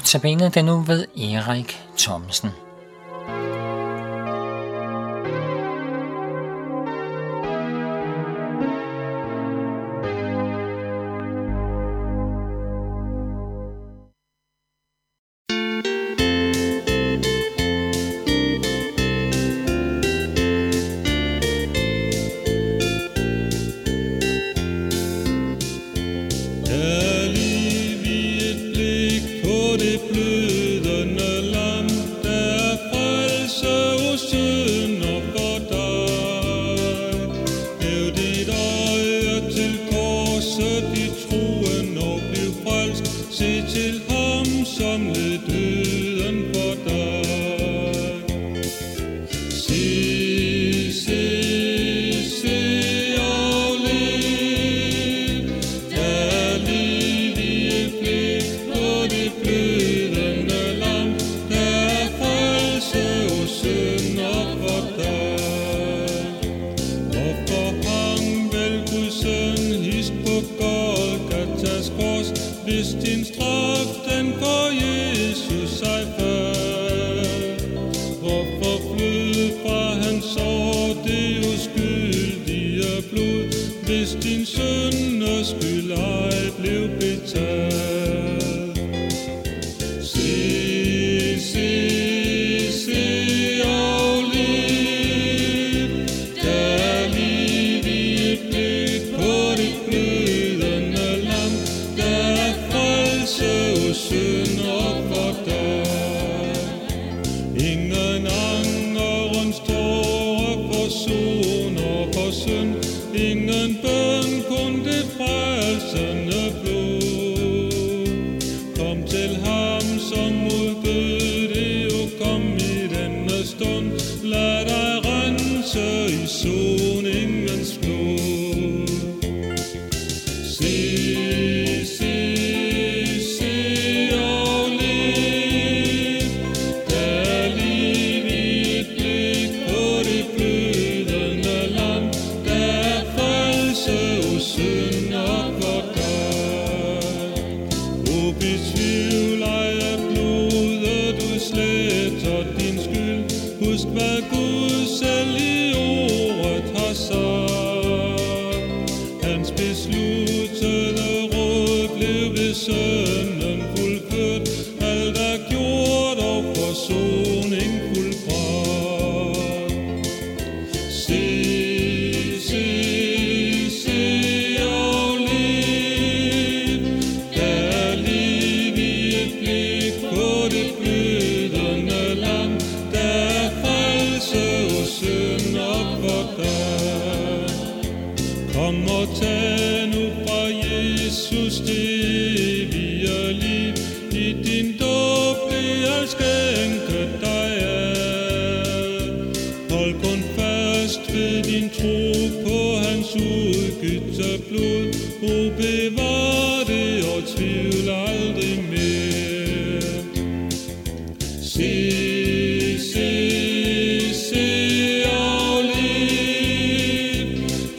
Notabene den nu ved Erik Thomsen. af blod, o bevar det og tvivl aldrig mere. Se, se, se og lev,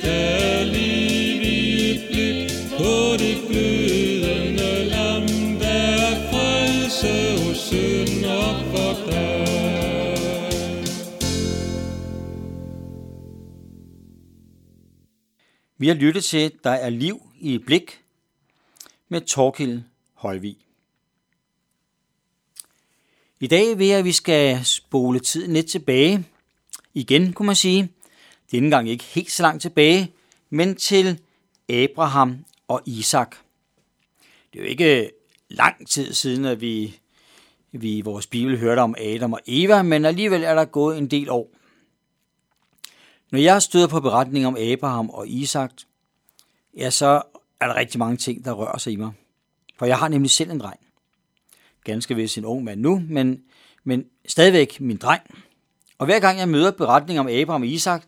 der er liv i et blik på det glødende lam, der er frelse og synd og Vi har lyttet til Der er liv i blik med Torkild Højvig. I dag vil jeg, at vi skal spole tiden lidt tilbage. Igen, kunne man sige. Denne gang ikke helt så langt tilbage, men til Abraham og Isak. Det er jo ikke lang tid siden, at vi, vi i vores bibel hørte om Adam og Eva, men alligevel er der gået en del år. Når jeg støder på beretningen om Abraham og Isak, ja, så er der rigtig mange ting, der rører sig i mig. For jeg har nemlig selv en dreng. Ganske vist en ung mand nu, men, men stadigvæk min dreng. Og hver gang jeg møder beretningen om Abraham og Isak,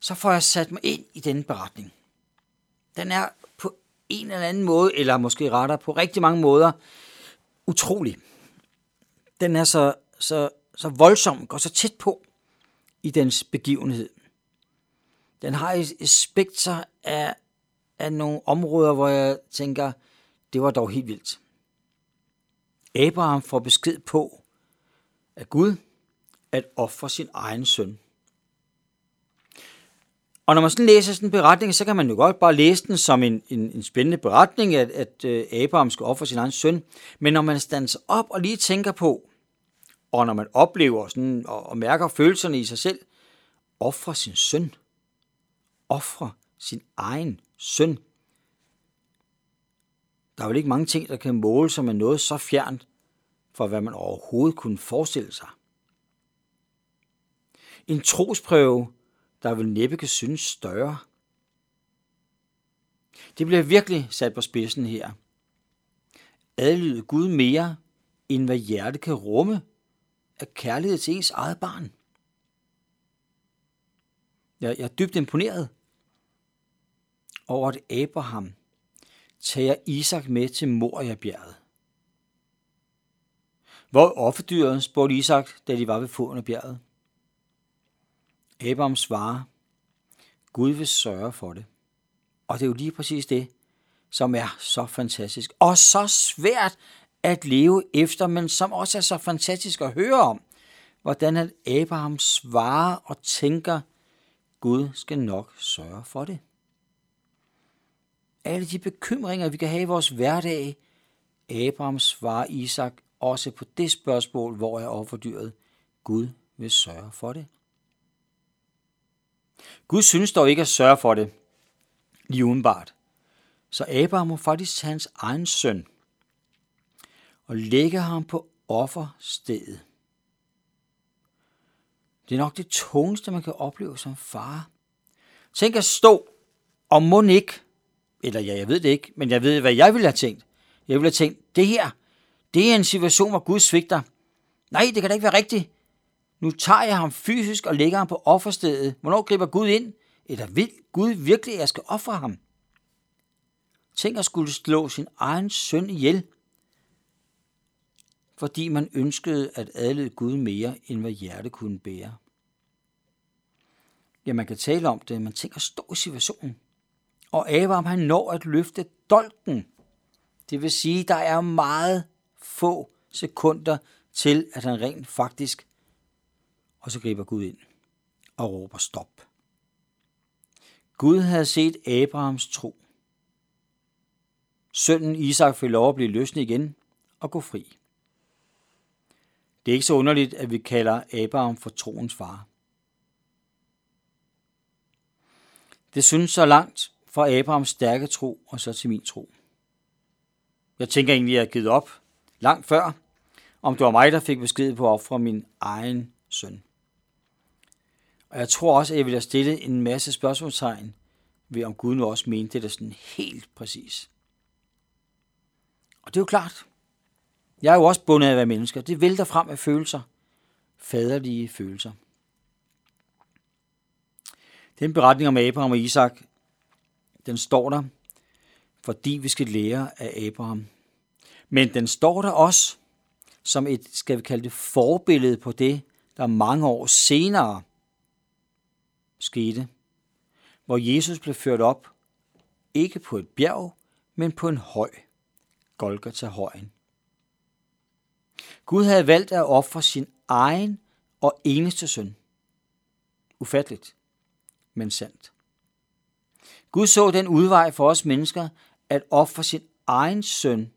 så får jeg sat mig ind i den beretning. Den er på en eller anden måde, eller måske rettere på rigtig mange måder, utrolig. Den er så, så, så voldsom, går så tæt på i dens begivenhed. Den har et spekter af, af nogle områder, hvor jeg tænker, det var dog helt vildt. Abraham får besked på af Gud at ofre sin egen søn. Og når man sådan læser sådan en beretning, så kan man jo godt bare læse den som en, en, en spændende beretning, at, at øh, Abraham skal ofre sin egen søn. Men når man standser op og lige tænker på, og når man oplever sådan, og, og mærker følelserne i sig selv, ofre sin søn. Ofre sin egen søn. Der er vel ikke mange ting, der kan måle sig med noget så fjernt, for hvad man overhovedet kunne forestille sig. En trosprøve, der vil næppe kan synes større. Det bliver virkelig sat på spidsen her. Adlyde Gud mere, end hvad hjertet kan rumme af kærlighed til ens eget barn. Jeg, jeg er dybt imponeret over, at Abraham tager Isak med til Moria-bjerget. Hvor offerdyret, spurgte Isak, da de var ved foden af bjerget. Abraham svarer, Gud vil sørge for det. Og det er jo lige præcis det, som er så fantastisk og så svært at leve efter, men som også er så fantastisk at høre om, hvordan at Abraham svarer og tænker, Gud skal nok sørge for det. Alle de bekymringer, vi kan have i vores hverdag, Abraham svarer Isak også på det spørgsmål, hvor er offerdyret. Gud vil sørge for det. Gud synes dog ikke at sørge for det, lige udenbart. Så Abraham må faktisk tage hans egen søn og lægge ham på offerstedet. Det er nok det tungeste, man kan opleve som far. Tænk at stå, og må ikke, eller ja, jeg ved det ikke, men jeg ved, hvad jeg ville have tænkt. Jeg ville have tænkt, det her, det er en situation, hvor Gud svigter. Nej, det kan da ikke være rigtigt. Nu tager jeg ham fysisk og lægger ham på offerstedet. Hvornår griber Gud ind? Eller vil Gud virkelig, at jeg skal ofre ham? Tænk at skulle slå sin egen søn ihjel, fordi man ønskede at adlede Gud mere, end hvad hjertet kunne bære. Ja, man kan tale om det, man tænker at stå i situationen. Og Abraham, han når at løfte dolken. Det vil sige, der er meget få sekunder til, at han rent faktisk og så griber Gud ind og råber stop. Gud havde set Abrahams tro. Sønnen Isak fik lov at blive løsnet igen og gå fri. Det er ikke så underligt, at vi kalder Abraham for troens far. Det synes så langt fra Abrahams stærke tro og så til min tro. Jeg tænker egentlig, at jeg har givet op langt før, om det var mig, der fik besked på at ofre min egen søn. Og jeg tror også, at jeg ville have stillet en masse spørgsmålstegn ved, om Gud nu også mente det sådan helt præcis. Og det er jo klart. Jeg er jo også bundet af at være menneske. Det vælter frem af følelser. Faderlige følelser. Den beretning om Abraham og Isak, den står der, fordi vi skal lære af Abraham. Men den står der også som et, skal vi kalde det, forbillede på det, der mange år senere skete, hvor Jesus blev ført op, ikke på et bjerg, men på en høj, Golgata-højen. Gud havde valgt at ofre sin egen og eneste søn. Ufatteligt, men sandt. Gud så den udvej for os mennesker at ofre sin egen søn,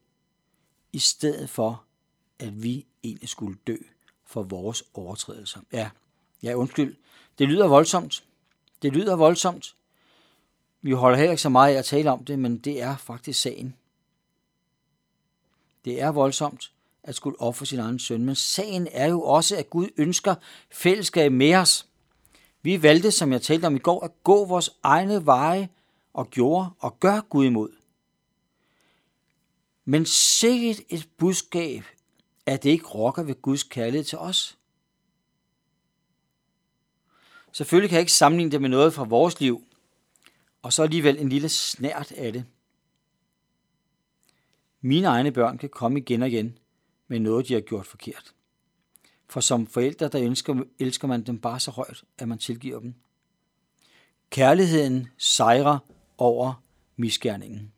i stedet for, at vi egentlig skulle dø for vores overtrædelser. Ja, ja undskyld, det lyder voldsomt, det lyder voldsomt. Vi holder heller ikke så meget af at tale om det, men det er faktisk sagen. Det er voldsomt at skulle ofre sin egen søn, men sagen er jo også, at Gud ønsker fællesskab med os. Vi valgte, som jeg talte om i går, at gå vores egne veje og gjorde og gør Gud imod. Men sikkert et budskab, at det ikke rokker ved Guds kærlighed til os. Selvfølgelig kan jeg ikke sammenligne det med noget fra vores liv, og så alligevel en lille snært af det. Mine egne børn kan komme igen og igen med noget, de har gjort forkert. For som forældre, der elsker, elsker man dem bare så højt, at man tilgiver dem. Kærligheden sejrer over misgerningen.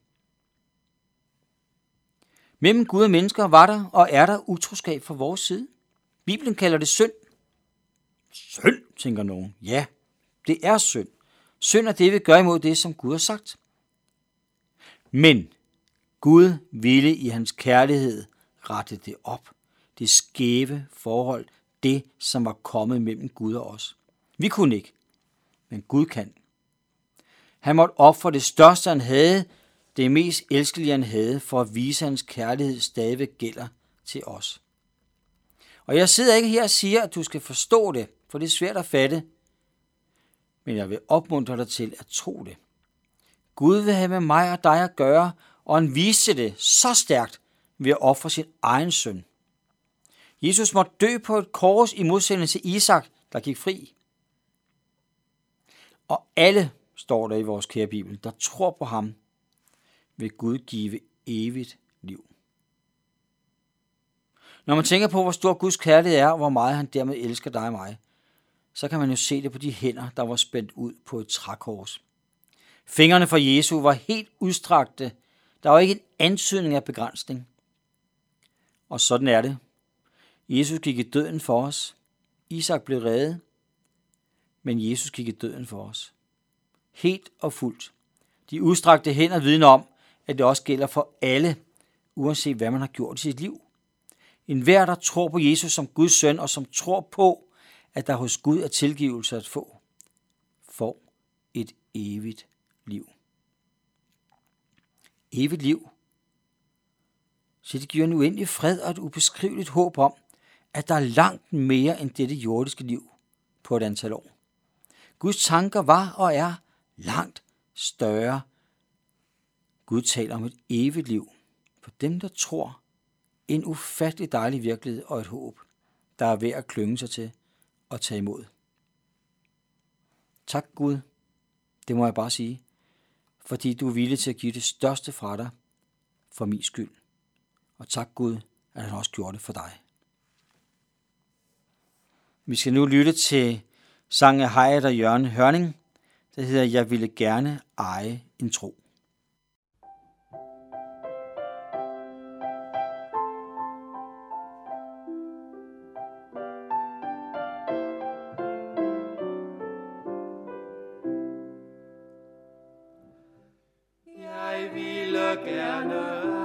Mellem Gud og mennesker var der og er der utroskab fra vores side. Bibelen kalder det synd. Synd, tænker nogen. Ja, det er synd. Synd er det, vi gør imod det, som Gud har sagt. Men Gud ville i hans kærlighed rette det op. Det skæve forhold, det som var kommet mellem Gud og os. Vi kunne ikke, men Gud kan. Han måtte ofre det største, han havde, det mest elskelige, han havde, for at vise, at hans kærlighed stadig gælder til os. Og jeg sidder ikke her og siger, at du skal forstå det, for det er svært at fatte. Men jeg vil opmuntre dig til at tro det. Gud vil have med mig og dig at gøre, og han viste det så stærkt ved at ofre sin egen søn. Jesus måtte dø på et kors i modsætning til Isak, der gik fri. Og alle, står der i vores kære Bibel, der tror på ham, vil Gud give evigt liv. Når man tænker på, hvor stor Guds kærlighed er, og hvor meget han dermed elsker dig og mig, så kan man jo se det på de hænder, der var spændt ud på et trækors. Fingrene for Jesu var helt udstrakte. Der var ikke en antydning af begrænsning. Og sådan er det. Jesus gik i døden for os. Isak blev reddet. Men Jesus gik i døden for os. Helt og fuldt. De udstrakte hænder vidner om, at det også gælder for alle, uanset hvad man har gjort i sit liv. En hver, der tror på Jesus som Guds søn, og som tror på, at der hos Gud er tilgivelse at få, får et evigt liv. Evigt liv. Så det giver en uendelig fred og et ubeskriveligt håb om, at der er langt mere end dette jordiske liv på et antal år. Guds tanker var og er langt større. Gud taler om et evigt liv for dem, der tror. En ufattelig dejlig virkelighed og et håb, der er værd at klynge sig til og tage imod. Tak Gud, det må jeg bare sige, fordi du er villig til at give det største fra dig for min skyld. Og tak Gud, at han også gjorde det for dig. Vi skal nu lytte til sangen af Hyatt og Jørgen Hørning, der hedder Jeg ville gerne eje en tro. Jeg ville gerne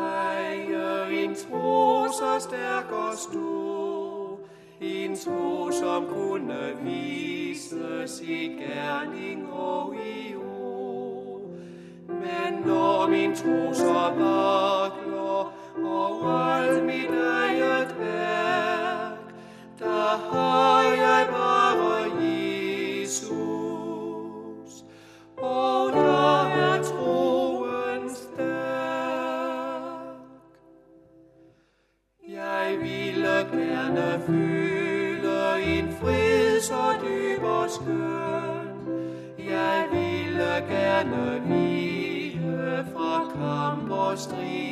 tro så stærk og stor, en tro som kunne vise sit gerning og i ord. Men når min tro så vakler og alt mit eget værk, der har jeg bare Jesus. Og Sleep.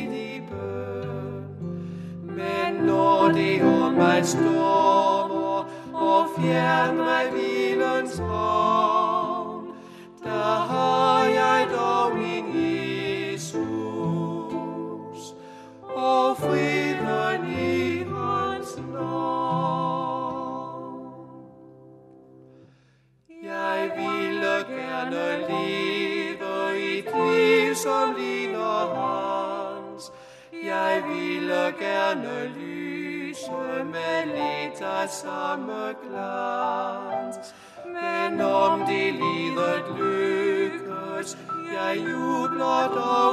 Jubler dog